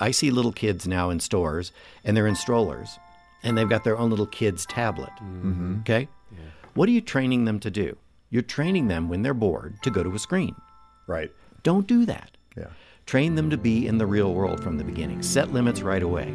I see little kids now in stores, and they're in strollers, and they've got their own little kid's tablet. Mm-hmm. Okay? What are you training them to do? You're training them when they're bored to go to a screen. Right. Don't do that. Yeah. Train them to be in the real world from the beginning. Set limits right away.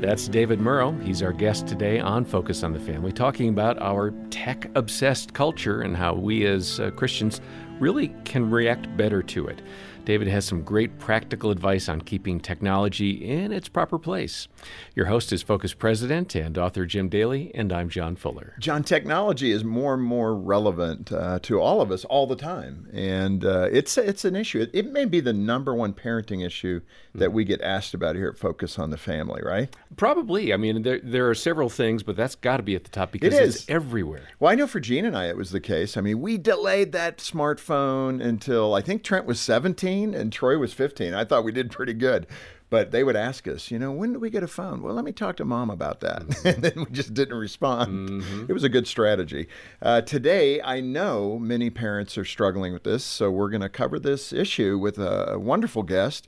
That's David Murrow. He's our guest today on Focus on the Family, talking about our tech obsessed culture and how we as uh, Christians really can react better to it. David has some great practical advice on keeping technology in its proper place. Your host is Focus President and author Jim Daly, and I'm John Fuller. John, technology is more and more relevant uh, to all of us all the time, and uh, it's it's an issue. It, it, may be the number one parenting issue that we get asked about here at Focus on the Family, right? Probably. I mean, there there are several things, but that's got to be at the top because it is. it's everywhere. Well, I know for Jean and I, it was the case. I mean, we delayed that smartphone until I think Trent was 17 and Troy was 15. I thought we did pretty good. But they would ask us, you know, when do we get a phone? Well, let me talk to mom about that. Mm-hmm. and then we just didn't respond. Mm-hmm. It was a good strategy. Uh, today, I know many parents are struggling with this, so we're going to cover this issue with a, a, wonderful guest.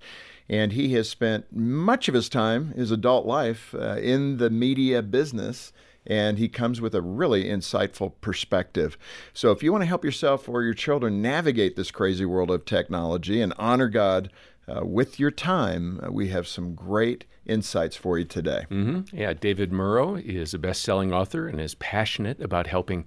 And he has spent much of his time, his adult life, uh, in the media business and he comes with a really insightful perspective. So, if you want to help yourself or your children navigate this crazy world of technology and honor God uh, with your time, uh, we have some great insights for you today. Mm-hmm. Yeah, David Murrow is a best selling author and is passionate about helping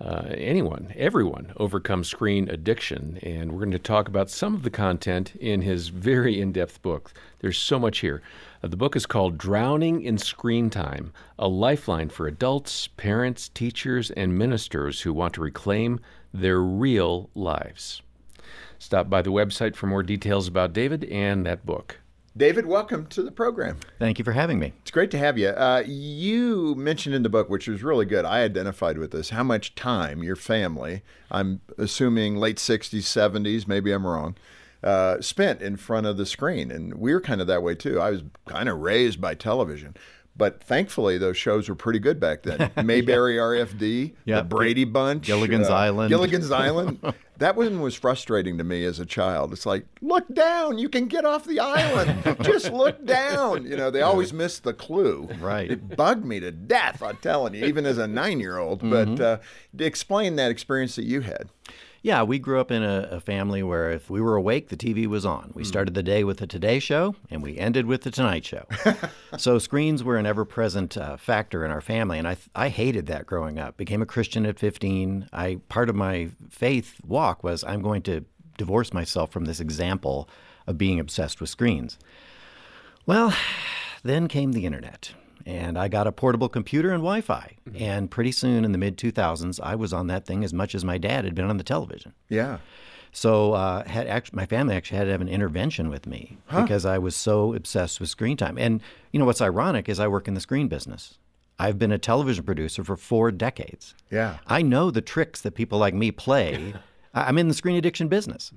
uh, anyone, everyone, overcome screen addiction. And we're going to talk about some of the content in his very in depth book. There's so much here. Uh, the book is called Drowning in Screen Time A Lifeline for Adults, Parents, Teachers, and Ministers Who Want to Reclaim Their Real Lives. Stop by the website for more details about David and that book. David, welcome to the program. Thank you for having me. It's great to have you. Uh, you mentioned in the book, which was really good, I identified with this, how much time your family, I'm assuming late 60s, 70s, maybe I'm wrong, uh, spent in front of the screen. And we are kind of that way too. I was kind of raised by television. But thankfully, those shows were pretty good back then. Mayberry yeah. RFD, yeah. the Brady Bunch, Gilligan's uh, Island. Gilligan's Island. That one was frustrating to me as a child. It's like, look down, you can get off the island. Just look down. You know, they always miss the clue. Right. It bugged me to death, I'm telling you, even as a nine year old. Mm-hmm. But uh, explain that experience that you had. Yeah, we grew up in a, a, family where if we were awake, the TV was on. We started the day with the Today Show, and we ended with the Tonight Show. so screens were an ever-present uh, factor in our family, and I I hated that growing up. Became a Christian at 15. I part of my faith walk was I'm going to divorce myself from this example of being obsessed with screens. Well, then came the internet and I got a portable computer and Wi Fi. Mm-hmm. And pretty soon in the mid 2000s, I was on that thing as much as my dad had been on the television. Yeah. So uh, had actually, my family actually had to have an intervention with me huh? because I was so obsessed with screen time. And you know what's ironic is I work in the screen business. I've been a television producer for four decades. Yeah. I know the tricks that people like me play. I'm in the screen addiction business.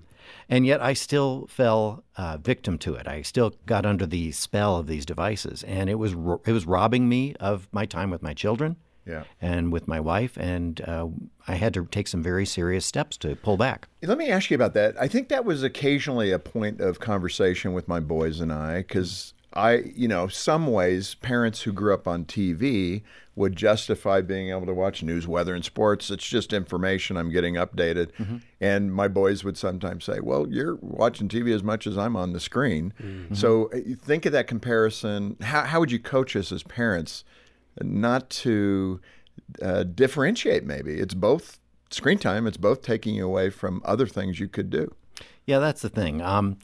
And yet I still fell uh, victim to it. I still got under the spell of these devices. And it was, ro- it was robbing me of my time with my children yeah. and with my wife. And uh, I had to take some very serious steps to pull back. Let me ask you about that. I think that was occasionally a point of conversation with my boys and I because I, you know, some ways parents who grew up on TV would justify being able to watch news, weather, and sports. It's just information I'm getting updated. Mm-hmm. And my boys would sometimes say, Well, you're watching TV as much as I'm on the screen. Mm-hmm. So uh, think of that comparison. How, how would you coach us as parents not to uh, differentiate maybe? It's both screen time, it's both taking you away from other things you could do. Yeah, that's the thing. Um,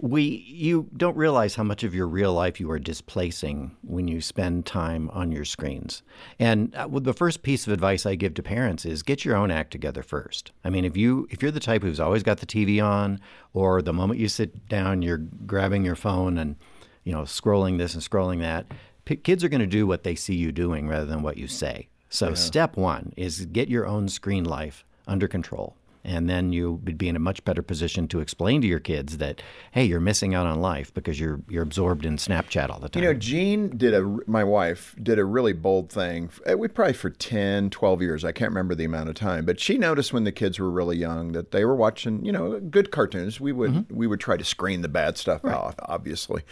we you don't realize how much of your real life you are displacing when you spend time on your screens. And uh, the first piece of advice I give to parents is get your own act together first. I mean, if you if you're the type who's always got the TV on, or the moment you sit down, you're grabbing your phone and you know scrolling this and scrolling that, p- kids are going to do what they see you doing rather than what you say. So yeah. step one is get your own screen life under control. And then you would be in a much better position to explain to your kids that, hey, you're missing out on life because you're you're absorbed in Snapchat all the time. You know, Jean did a, my wife did a really bold thing. uh, We probably for 10, 12 years. I can't remember the amount of time, but she noticed when the kids were really young that they were watching, you know, good cartoons. We would, we would try to screen the bad stuff off, obviously,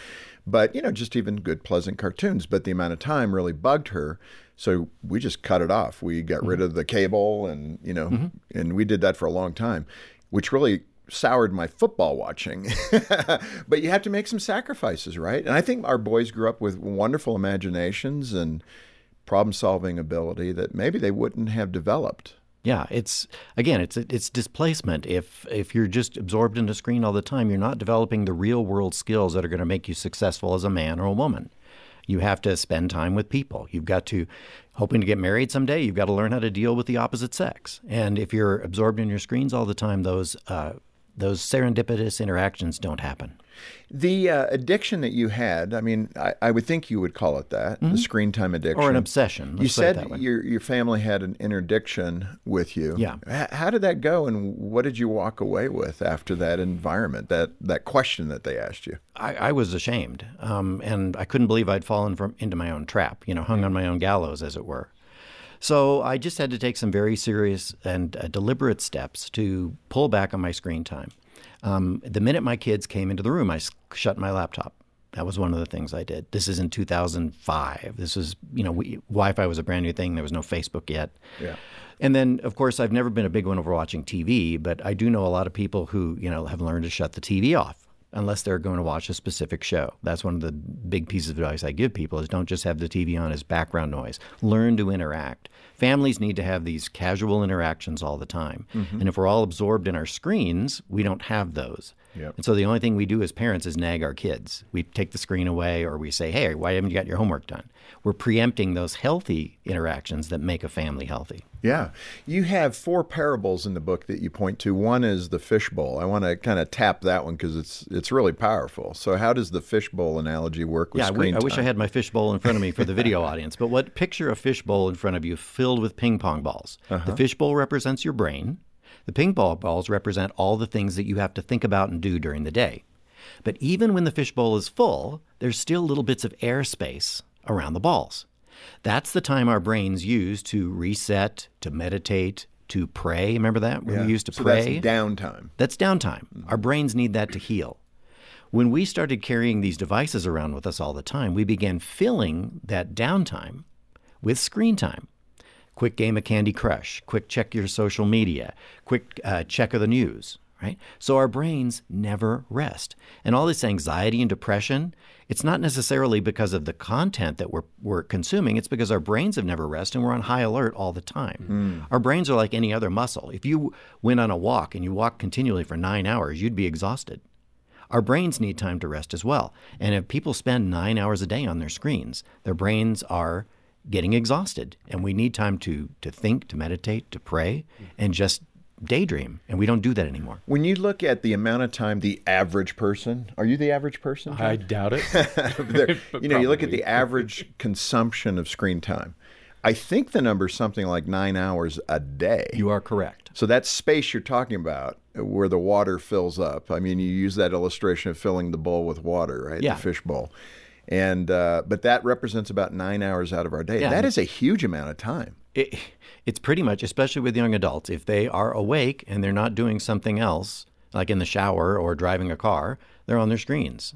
but, you know, just even good, pleasant cartoons. But the amount of time really bugged her. So we just cut it off. We got rid mm-hmm. of the cable and, you know, mm-hmm. and we did that for a long time, which really soured my football watching. but you have to make some sacrifices, right? And I think our boys grew up with wonderful imaginations and problem solving ability that maybe they wouldn't have developed. Yeah, it's again, it's it's displacement. If if you're just absorbed in a screen all the time, you're not developing the real world skills that are going to make you successful as a man or a woman. You have to spend time with people. You've got to, hoping to get married someday, you've got to learn how to deal with the opposite sex. And if you're absorbed in your screens all the time, those uh, those serendipitous interactions don't happen. The uh, addiction that you had, I mean, I, I would think you would call it that, the screen time addiction. Mm-hmm. Or an obsession. You let's put it that said your your family had an interdiction with you. Yeah. H- how did that go, and what did you walk away with after that environment? That that question that they asked you. I, I was ashamed, um, and I couldn't believe I'd fallen from into my own trap. You know, hung on my own gallows, as it were. So I just had to take some very serious and uh, deliberate steps to pull back on my screen time. Um, the minute my kids came into the room, I shut my laptop. That was one of the things I did. This is in 2005. This was, you know, we, Wi-Fi was a brand new thing. There was no Facebook yet. Yeah. And then, of course, I've never been a big one over watching TV, but I do know a lot of people who, you know, have learned to shut the TV off unless they're going to watch a specific show. That's one of the big pieces of advice I give people is don't just have the TV on as background noise. Learn to interact. Families need to have these casual interactions all the time. Mm-hmm. And if we're all absorbed in our screens, we don't have those. Yep. And so the only thing we do as parents is nag our kids. We take the screen away or we say, hey, why haven't you got your homework done? We're preempting those healthy interactions that make a family healthy. Yeah. You have four parables in the book that you point to. One is the fishbowl. I want to kind of tap that one because it's it's really powerful. So how does the fishbowl analogy work with Yeah, I, screen wi- I wish I had my fishbowl in front of me for the video audience. But what picture a fishbowl in front of you filled with ping pong balls? The uh-huh. fishbowl represents your brain. The ping pong balls represent all the things that you have to think about and do during the day. But even when the fishbowl is full, there's still little bits of air space around the balls. That's the time our brains use to reset, to meditate, to pray. Remember that? When Yeah. we used to so pray? that's downtime. That's downtime. Our brains need that to heal. When we started carrying these devices around with us all the time, we began filling that downtime with screen time. Quick game of Candy Crush, quick check your social media, quick uh, check of the news, right? So our brains never rest. And all this anxiety and depression, it's not necessarily because of the content that we're, we're consuming, it's because our brains have never rest and we're on high alert all the time. Our brains are like any other muscle. If you went on a walk and you walked continually for nine hours, you'd be exhausted. Our brains need time to rest as well. And if people spend nine hours a day on their screens, their brains are getting exhausted. And we need time to, to think, to meditate, to pray, and just daydream. And we don't do that anymore. When you look at the amount of time the average person, are you the average person? John? I doubt it. There- But you know, you look at the average consumption of screen time. I think the number is something like nine hours a day. You are correct. So that space you're talking about, where the water fills up. I mean, you use that illustration of filling the bowl with water, right? Yeah. The fish bowl. And uh, but that represents about nine hours out of our day. Yeah. That is a huge amount of time. It, it's pretty much, especially with young adults, if they are awake and they're not doing something else, like in the shower or driving a car, they're on their screens.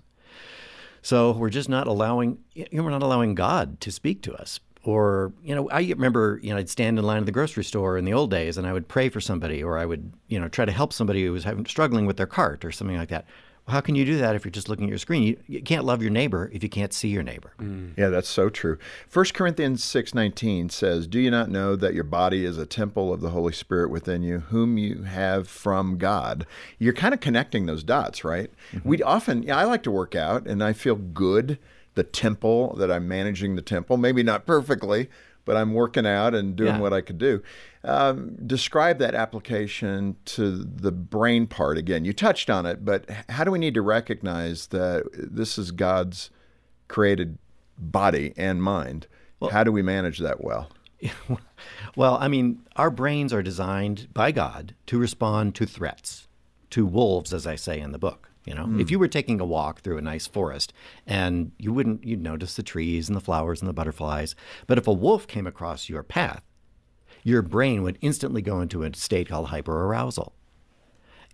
So we're just not allowing, you know, we're not allowing God to speak to us. Or, you know, I remember, you know, I'd stand in line at the grocery store in the old days and I would pray for somebody or I would, you know, try to help somebody who was having, struggling with their cart or something like that. Well, how can you do that if you're just looking at your screen? You, you can't love your neighbor if you can't see your neighbor. Mm. Yeah, that's so true. 1 Corinthians 6:19 says, "Do you not know that your body is a temple of the Holy Spirit within you, whom you have from God?" You're kind of connecting those dots, right? Mm-hmm. We often, yeah, I like to work out and I feel good the temple that I'm managing the temple, maybe not perfectly, but I'm working out and doing Yeah. what I could do. Um, describe that application to the brain part again. You touched on it, but how do we need to recognize that this is God's created body and mind? how do we manage that well? well, I mean, our brains are designed by God to respond to threats, to wolves, as I say in the book. You know, hmm. if you were taking a walk through a nice forest and you wouldn't, you'd notice the trees and the flowers and the butterflies. But if a wolf came across your path, your brain would instantly go into a state called hyperarousal.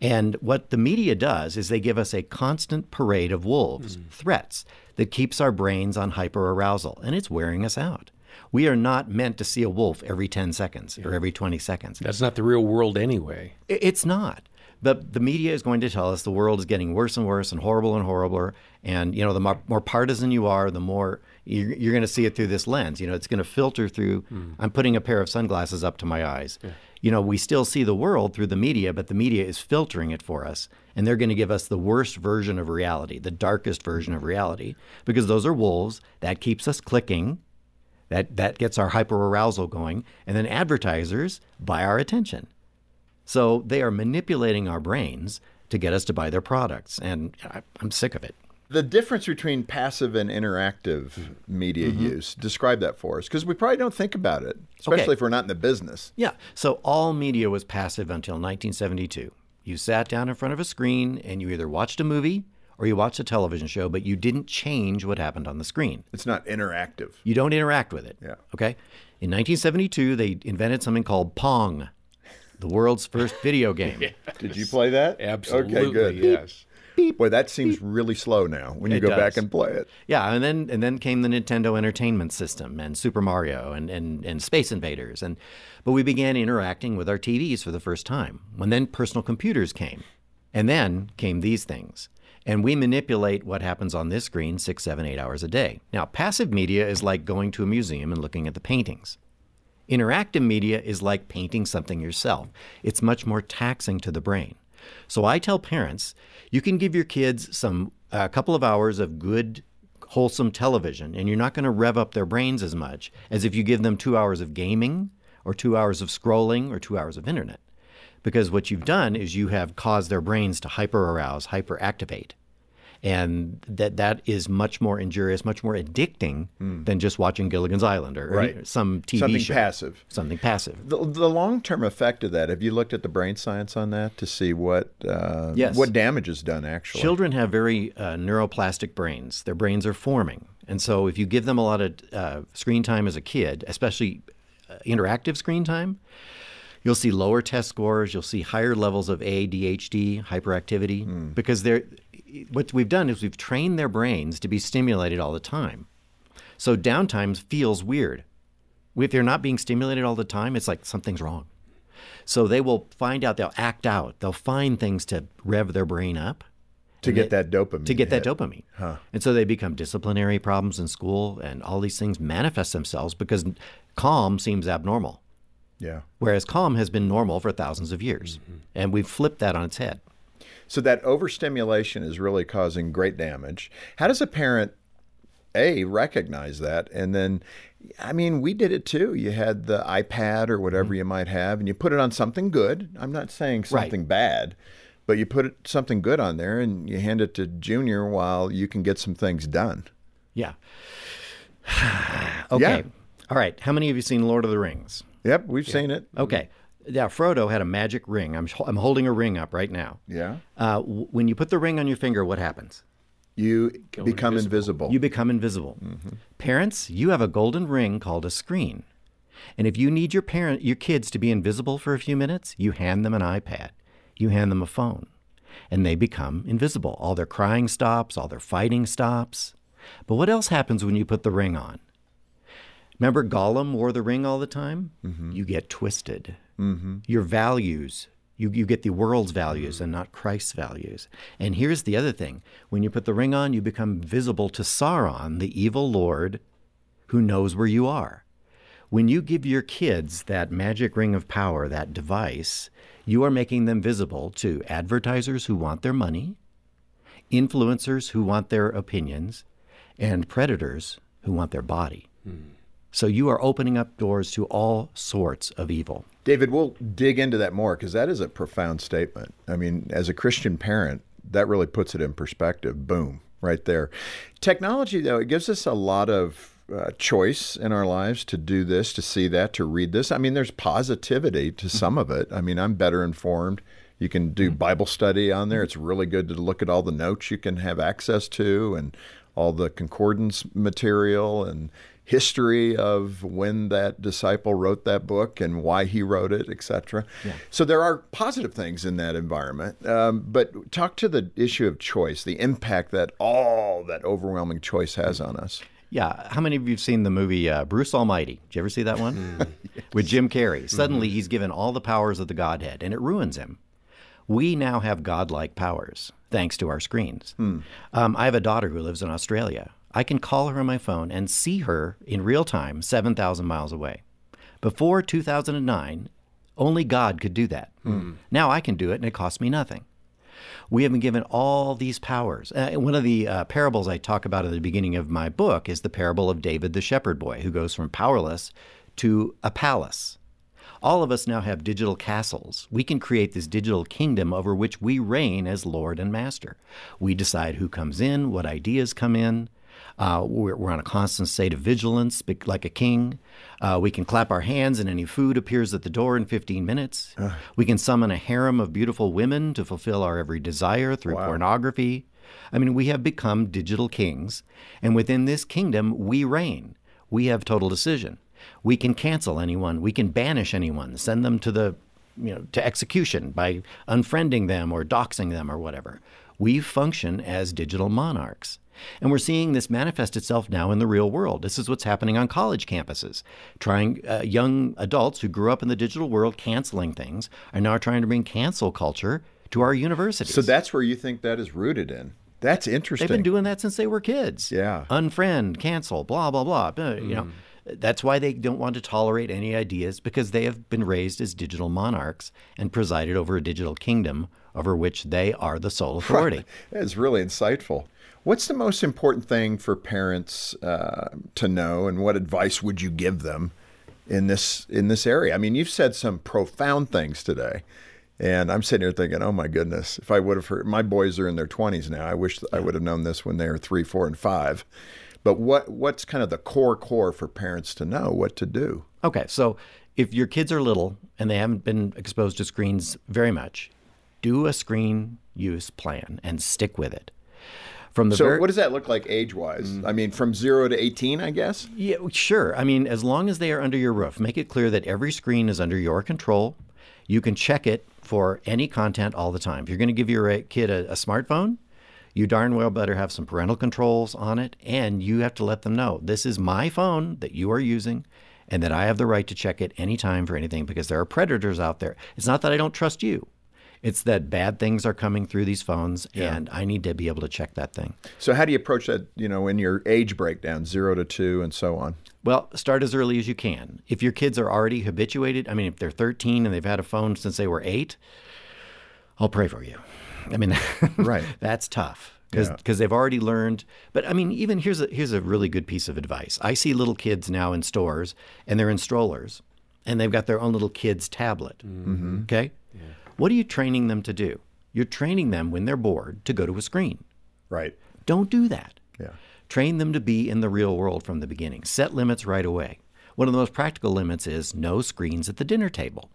And what the media does is they give us a constant parade of wolves, hmm. threats, that keeps our brains on hyperarousal, and it's wearing us out. We are not meant to see a wolf every 10 seconds or every 20 seconds. That's not the real world anyway. It's not. But the media is going to tell us the world is getting worse and worse and horrible and horribler. And, you know, the more, more partisan you are, the more you're, you're going to see it through this lens. You know, it's going to filter through. Hmm. I'm putting a pair of sunglasses up to my eyes. You know, we still see the world through the media, but the media is filtering it for us. And they're going to give us the worst version of reality, the darkest version of reality, because those are wolves. That keeps us clicking. That, that gets our hyper arousal going. And then advertisers buy our attention. So they are manipulating our brains to get us to buy their products. And I, I'm sick of it. The difference between passive and interactive media mm-hmm. use, describe that for us, because we probably don't think about it, especially Okay. if we're not in the business. Yeah. So all media was passive until 1972. You sat down in front of a screen and you either watched a movie or you watched a television show, but you didn't change what happened on the screen. It's not interactive. You don't interact with it. Yeah. Okay. In 1972, they invented something called Pong, the world's first video game. Did you play that? Absolutely, Okay, good. yes. Beep, Boy, that seems really slow now when you It go back and play it. Yeah, and then and then came the Nintendo Entertainment System and Super Mario and, and, and Space Invaders and but we began interacting with our TVs for the first time. When then personal computers came. And then came these things. And we manipulate what happens on this screen six, seven, eight hours a day. Now, passive media is like going to a museum and looking at the paintings. Interactive media is like painting something yourself. It's much more taxing to the brain. So I tell parents, you can give your kids some a couple of hours of good wholesome television and you're not going to rev up their brains as much as if you give them 2 hours of gaming or 2 hours of scrolling or 2 hours of internet. Because what you've done is you have caused their brains to hyperarouse, hyperactivate and that that is much more injurious, much more addicting than just watching Gilligan's Island or, or Right. some TV Something show. passive. Something passive. The, the long term effect of that, have you looked at the brain science on that to see what uh, Yes. what damage is done actually? Children have very uh, neuroplastic brains. Their brains are forming, and so if you give them a lot of uh, screen time as a kid, especially uh, interactive screen time, you'll see lower test scores. You'll see higher levels of ADHD, hyperactivity, hmm. because they're what we've done is we've trained their brains to be stimulated all the time. So downtime feels weird. If they're not being stimulated all the time, it's like something's wrong. So they will find out, they'll act out, they'll find things to rev their brain up to get that dopamine. to get that hit. dopamine. And so they become disciplinary problems in school, and all these things manifest themselves because calm seems abnormal, Yeah. whereas calm has been normal for thousands of years. Mm-hmm. And we've flipped that on its head. So that overstimulation is really causing great damage. How does a parent a recognize that and then I mean we did it too. You had the iPad or whatever mm-hmm. you might have and you put it on something good. I'm not saying Right. something bad, but you put it, something good on there and you hand it to Junior while you can get some things done. Yeah. okay. Yeah. All right. How many of you seen Lord of the Rings? Yep, we've seen it. Okay. Now, Frodo had a magic ring. I'm, I'm holding a ring up right now. Yeah. Uh, w- when you put the ring on your finger, what happens? You become invisible. You become invisible. Parents, you have a golden ring called a screen. And if you need your parent your kids to be invisible for a few minutes, you hand them an iPad. You hand them a phone. And they become invisible. All their crying stops, all their fighting stops. But what else happens when you put the ring on? Remember Gollum wore the ring all the time? Mm-hmm. You get twisted. Mm-hmm. Your values, you, you get the world's values and not Christ's values. And here's the other thing when you put the ring on, you become visible to Sauron, the evil lord who knows where you are. When you give your kids that magic ring of power, that device, you are making them visible to advertisers who want their money, influencers who want their opinions, and predators who want their body. Hmm. So you are opening up doors to all sorts of evil. David, we'll dig into that more because that is a profound statement. I mean, as a Christian parent, that really puts it in perspective. Boom, right there. Technology, though, it gives us a lot of uh, choice in our lives to do this, to see that, to read this. I mean, there's positivity to some of it. I mean, I'm better informed. You can do Bible study on there. It's really good to look at all the notes you can have access to and all the concordance material and history of when that disciple wrote that book and why he wrote it, etc. Yeah. So there are positive things in that environment. Um, but talk to the issue of choice, the impact that all that overwhelming choice has on us. Yeah. How many of you have seen the movie uh, Bruce Almighty? Did you ever see that one? yes. With Jim Carrey. Suddenly mm-hmm. he's given all the powers of the Godhead and it ruins him. We now have godlike powers thanks to our screens. Hmm. Um, I have a daughter who lives in Australia. I can call her on my phone and see her in real time 7,000 miles away. Before 2009, only God could do that. Hmm. Now I can do it and it costs me nothing. We have been given all these powers. Uh, one of the uh, parables I talk about at the beginning of my book is the parable of David the shepherd boy, who goes from powerless to a palace. All of us now have digital castles. We can create this digital kingdom over which we reign as Lord and Master. We decide who comes in, what ideas come in. Uh, we're, we're, on a constant state of vigilance, like a king. Uh, we can clap our hands and any food appears at the door in 15 minutes. Uh. We can summon a harem of beautiful women to fulfill our every desire through wow. pornography. I mean, we have become digital kings, and within this kingdom, we reign. We have total decision. We can cancel anyone. We can banish anyone, send them to the you know to execution by unfriending them or doxing them or whatever. We function as digital monarchs. And we're seeing this manifest itself now in the real world. This is what's happening on college campuses. Trying uh, young adults who grew up in the digital world canceling things are now trying to bring cancel culture to our universities. So that's where you think that is rooted in. That's interesting. They've been doing that since they were kids. Yeah. Unfriend, cancel, blah blah blah. Mm. You know, mm. that's why they don't want to tolerate any ideas because they have been raised as digital monarchs and presided over a digital kingdom over which they are the sole authority. Right. That's really insightful. What's the most important thing for parents uh, to know, and what advice would you give them in this in this area? I mean, you've said some profound things today, and I'm sitting here thinking, oh my goodness, if I would have heard, my boys are in their 20s now. I wish I would have known this when they were three, four, and five. But what what's kind of the core core for parents to know what to do? Okay, so if your kids are little and they haven't been exposed to screens very much, do a screen use plan and stick with it. From the so, very, what does that look like age wise? Mm. I mean, from zero to 18, I guess? Yeah, sure. I mean, as long as they are under your roof, make it clear that every screen is under your control. You can check it for any content all the time. If you're going to give your kid a, a smartphone, you darn well better have some parental controls on it, and you have to let them know this is my phone that you are using and that I have the right to check it anytime for anything because there are predators out there. It's not that I don't trust you. It's that bad things are coming through these phones, yeah. and I need to be able to check that thing. So, how do you approach that? You know, in your age breakdown, zero to two, and so on. Well, start as early as you can. If your kids are already habituated, I mean, if they're 13 and they've had a phone since they were eight, I'll pray for you. I mean, right? that's tough because because yeah. they've already learned. But I mean, even here's a here's a really good piece of advice. I see little kids now in stores, and they're in strollers, and they've got their own little kids tablet. Mm-hmm. Okay, yeah. What are you training them to do? You're training them when they're bored to go to a screen. Right. Don't do that. Yeah. Train them to be in the real world from the beginning. Set limits right away. One of the most practical limits is no screens at the dinner table.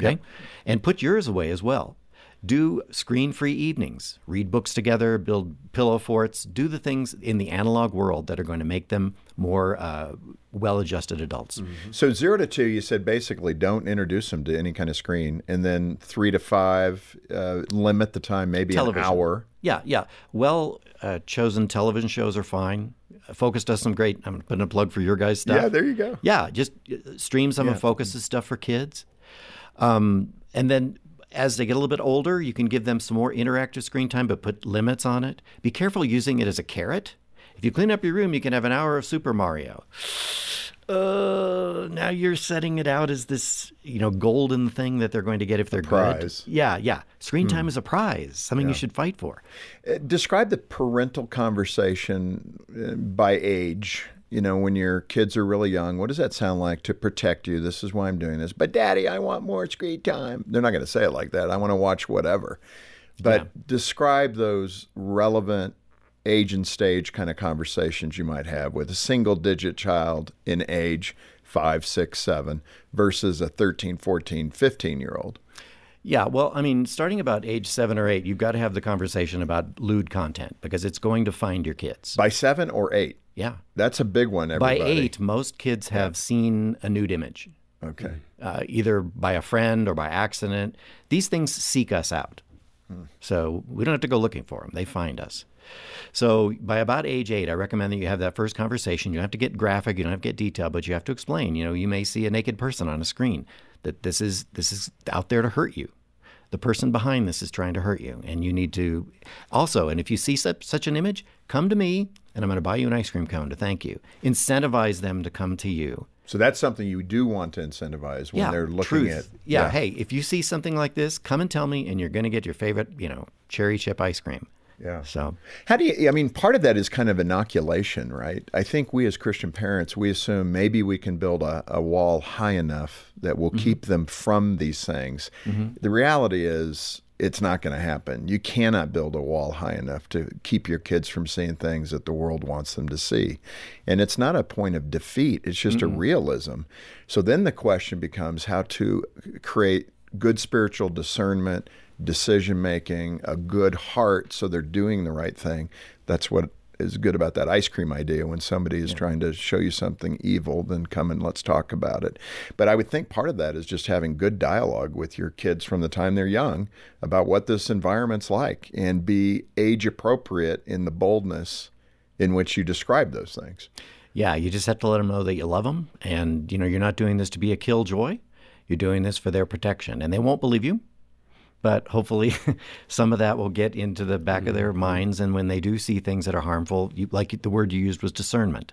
Okay? Yep. And put yours away as well do screen free evenings, read books together, build pillow forts, do the things in the analog world that are going to make them more uh, well adjusted adults. Mm-hmm. So, zero to two, you said basically don't introduce them to any kind of screen. And then three to five, uh, limit the time, maybe television. an hour. Yeah, yeah. Well uh, chosen television shows are fine. Focus does some great. I'm putting a plug for your guys' stuff. Yeah, there you go. Yeah, just uh, stream some yeah. of Focus's stuff for kids. Um, and then as they get a little bit older, you can give them some more interactive screen time, but put limits on it. Be careful using it as a carrot. If you clean up your room, you can have an hour of Super Mario. Uh, now you're setting it out as this, you know, golden thing that they're going to get if they're prize. good. Yeah, yeah. Screen time hmm. is a prize, something yeah. you should fight for. Uh, describe the parental conversation uh, by age you know, when your kids are really young, what does that sound like to protect you? This is why I'm doing this. But daddy, I want more screen time. They're not going to say it like that. I want to watch whatever. But yeah. describe those relevant age and stage kind of conversations you might have with a single digit child in age five, six, seven versus a 13, 14, 15 year old? Yeah, well, I mean, starting about age seven or eight, you've got to have the conversation about lewd content because it's going to find your kids. By seven or eight? Yeah. That's a big one, everybody. By eight, most kids have seen a nude image, Okay. uh, either by a friend or by accident. These things seek us out. So we don't have to go looking for them, they find us. So by about age eight, I recommend that you have that first conversation. You don't have to get graphic, you don't have to get detailed, but you have to explain. You know, you may see a naked person on a screen that this is this is out there to hurt you. The person behind this is trying to hurt you, and you need to also. And if you see such, such an image, come to me, and I'm going to buy you an ice cream cone to thank you. Incentivize them to come to you. So that's something you do want to incentivize when yeah, they're looking truth. at. Yeah, hey, if you see something like this, come and tell me, and you're going to get your favorite, you know, cherry chip ice cream. Yeah. So How do you, I mean, part of that is kind of inoculation, right? I think we as Christian parents, we assume maybe we can build a, a wall high enough that will mm-hmm. keep them from these things. Mm-hmm. The reality is, it's not going to happen. You cannot build a wall high enough to keep your kids from seeing things that the world wants them to see. And it's not a point of defeat, it's just a realism. So then the question becomes how to create good spiritual discernment, decision making, a good heart so they're doing the right thing. That's what is good about that ice cream idea when somebody is trying to show you something evil then come and let's talk about it but i would think part of that is just having good dialogue with your kids from the time they're young about what this environment's like and be age appropriate in the boldness in which you describe those things yeah, you just have to let them know that you love them, and you know you're not doing this to be a killjoy. You're doing this for their protection, and they won't believe you. But hopefully, some of that will get into the back of mm-hmm. their minds, and when they do see things that are harmful, you, like the word you used was discernment.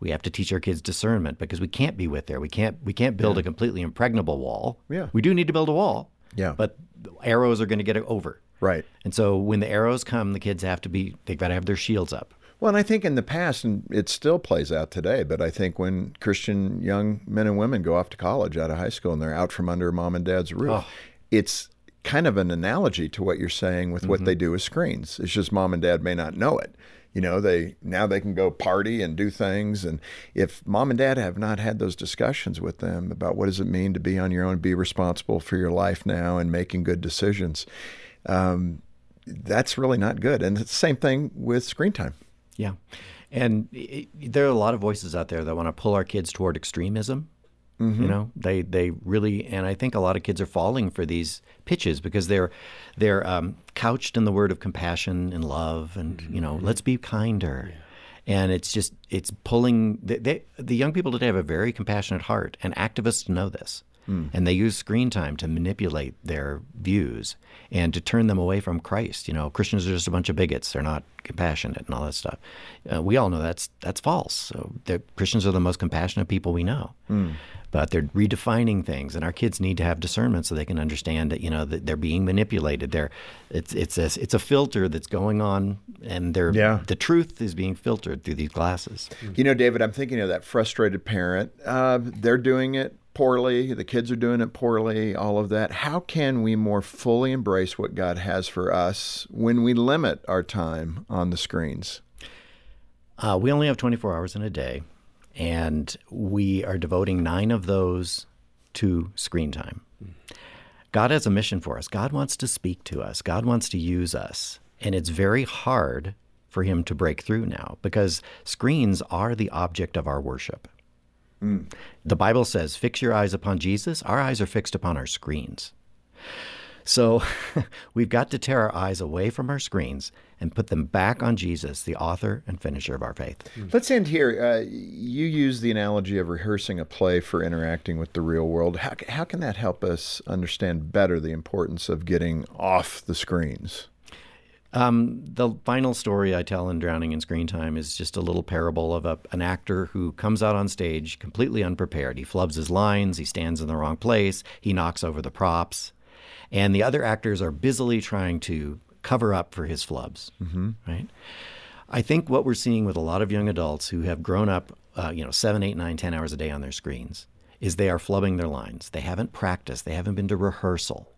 We have to teach our kids discernment because we can't be with there. We can't we can't build a completely impregnable wall. Yeah. we do need to build a wall. Yeah. but arrows are going to get it over. right And so when the arrows come, the kids have to be they've got to have their shields up. Well, and I think in the past, and it still plays out today, but I think when Christian young men and women go off to college out of high school and they're out from under mom and dad's roof, oh. it's kind of an analogy to what you're saying with what they do with screens. It's just mom and dad may not know it. You know, they now they can go party and do things, and if mom and dad have not had those discussions with them about what does it mean to be on your own, be responsible for your life now, and making good decisions, um, that's really not good. And it's the same thing with screen time. Yeah. And it, there are a lot of voices out there that want to pull our kids toward extremism. You know, they they really, and I think a lot of kids are falling for these pitches because they're they're um, couched in the word of compassion and love, and you know, let's be kinder. And it's just it's pulling. They, they, the young people today have a very compassionate heart, and activists know this. And they use screen time to manipulate their views and to turn them away from Christ. You know, Christians are just a bunch of bigots; they're not compassionate and all that stuff. Uh, we all know that's that's false. So the Christians are the most compassionate people we know. But they're redefining things, and our kids need to have discernment so they can understand that you know that they're being manipulated. They're it's it's a it's a filter that's going on, and they're Yeah. the truth is being filtered through these glasses. You know, David, I'm thinking of that frustrated parent. Uh, they're doing it poorly. The kids are doing it poorly. All of that. How can we more fully embrace what God has for us when we limit our time on the screens? Uh, we only have 24 hours in a day, and we are devoting nine of those to screen time. God has a mission for us. God wants to speak to us. God wants to use us. And it's very hard for him to break through now because screens are the object of our worship. Hmm. The Bible says, Fix your eyes upon Jesus. Our eyes are fixed upon our screens. So we've got to tear our eyes away from our screens and put them back on Jesus, the author and finisher of our faith. Let's end here. Uh, you use the analogy of rehearsing a play for interacting with the real world. How, how can that help us understand better the importance of getting off the screens? Um, the final story I tell in Drowning in Screen Time is just a little parable of a, an actor who comes out on stage completely unprepared. He flubs his lines, he stands in the wrong place, he knocks over the props, and the other actors are busily trying to cover up for his flubs. Mm-hmm. Right? I think what we're seeing with a lot of young adults who have grown up, uh, you know, seven, eight, nine, ten hours a day on their screens, is they are flubbing their lines. They haven't practiced. They haven't been to rehearsal.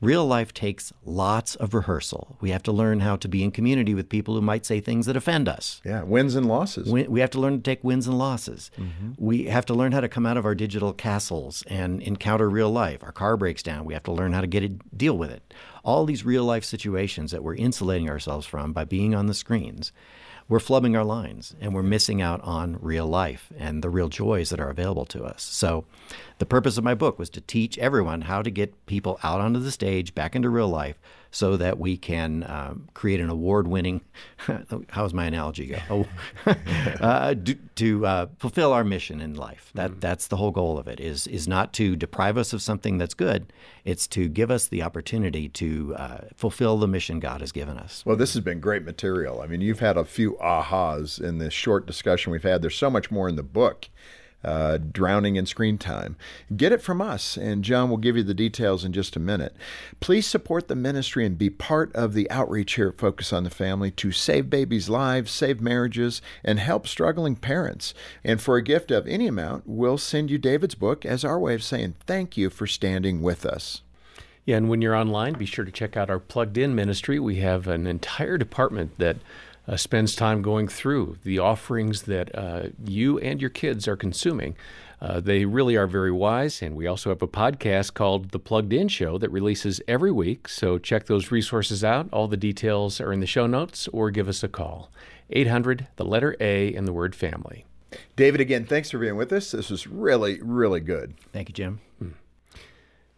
Real life takes lots of rehearsal. We have to learn how to be in community with people who might say things that offend us. Yeah, wins and losses. We, we have to learn to take wins and losses. Mm-hmm. We have to learn how to come out of our digital castles and encounter real life. Our car breaks down. We have to learn how to get it, deal with it. All these real life situations that we're insulating ourselves from by being on the screens we're flubbing our lines and we're missing out on real life and the real joys that are available to us. So, the purpose of my book was to teach everyone how to get people out onto the stage, back into real life, so that we can um, create an award-winning. how's my analogy go? Oh, uh, do, to uh, fulfill our mission in life. That mm. that's the whole goal of it. Is is not to deprive us of something that's good. It's to give us the opportunity to uh, fulfill the mission God has given us. Well, this has been great material. I mean, you've had a few ahas in this short discussion we've had. There's so much more in the book uh, drowning in screen time. Get it from us, and John will give you the details in just a minute. Please support the ministry and be part of the outreach here at Focus on the Family to save babies' lives, save marriages, and help struggling parents. And for a gift of any amount, we'll send you David's book as our way of saying thank you for standing with us. Yeah, and when you're online, be sure to check out our Plugged In ministry. We have an entire department that uh, spends time going through the offerings that uh, you and your kids are consuming. Uh, they really are very wise, and we also have a podcast called The Plugged In Show that releases every week. So check those resources out. All the details are in the show notes, or give us a call. 800, the letter A, and the word family. David, again, thanks for being with us. This was really, really good. Thank you, Jim. Hmm.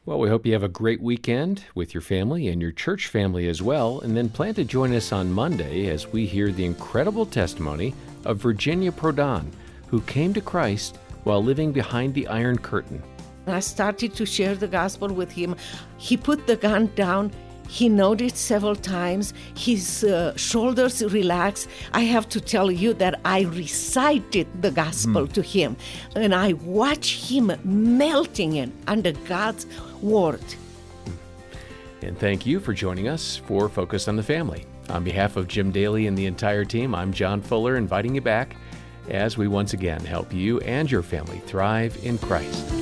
Well, we hope you have a great weekend with your family and your church family as well, and then plan to join us on Monday as we hear the incredible testimony of Virginia Prodan, who came to Christ while living behind the Iron Curtain. I started to share the gospel with him. He put the gun down he nodded several times. His uh, shoulders relaxed. I have to tell you that I recited the gospel mm. to him, and I watched him melting it under God's word. And thank you for joining us for Focus on the Family. On behalf of Jim Daly and the entire team, I'm John Fuller inviting you back as we once again help you and your family thrive in Christ.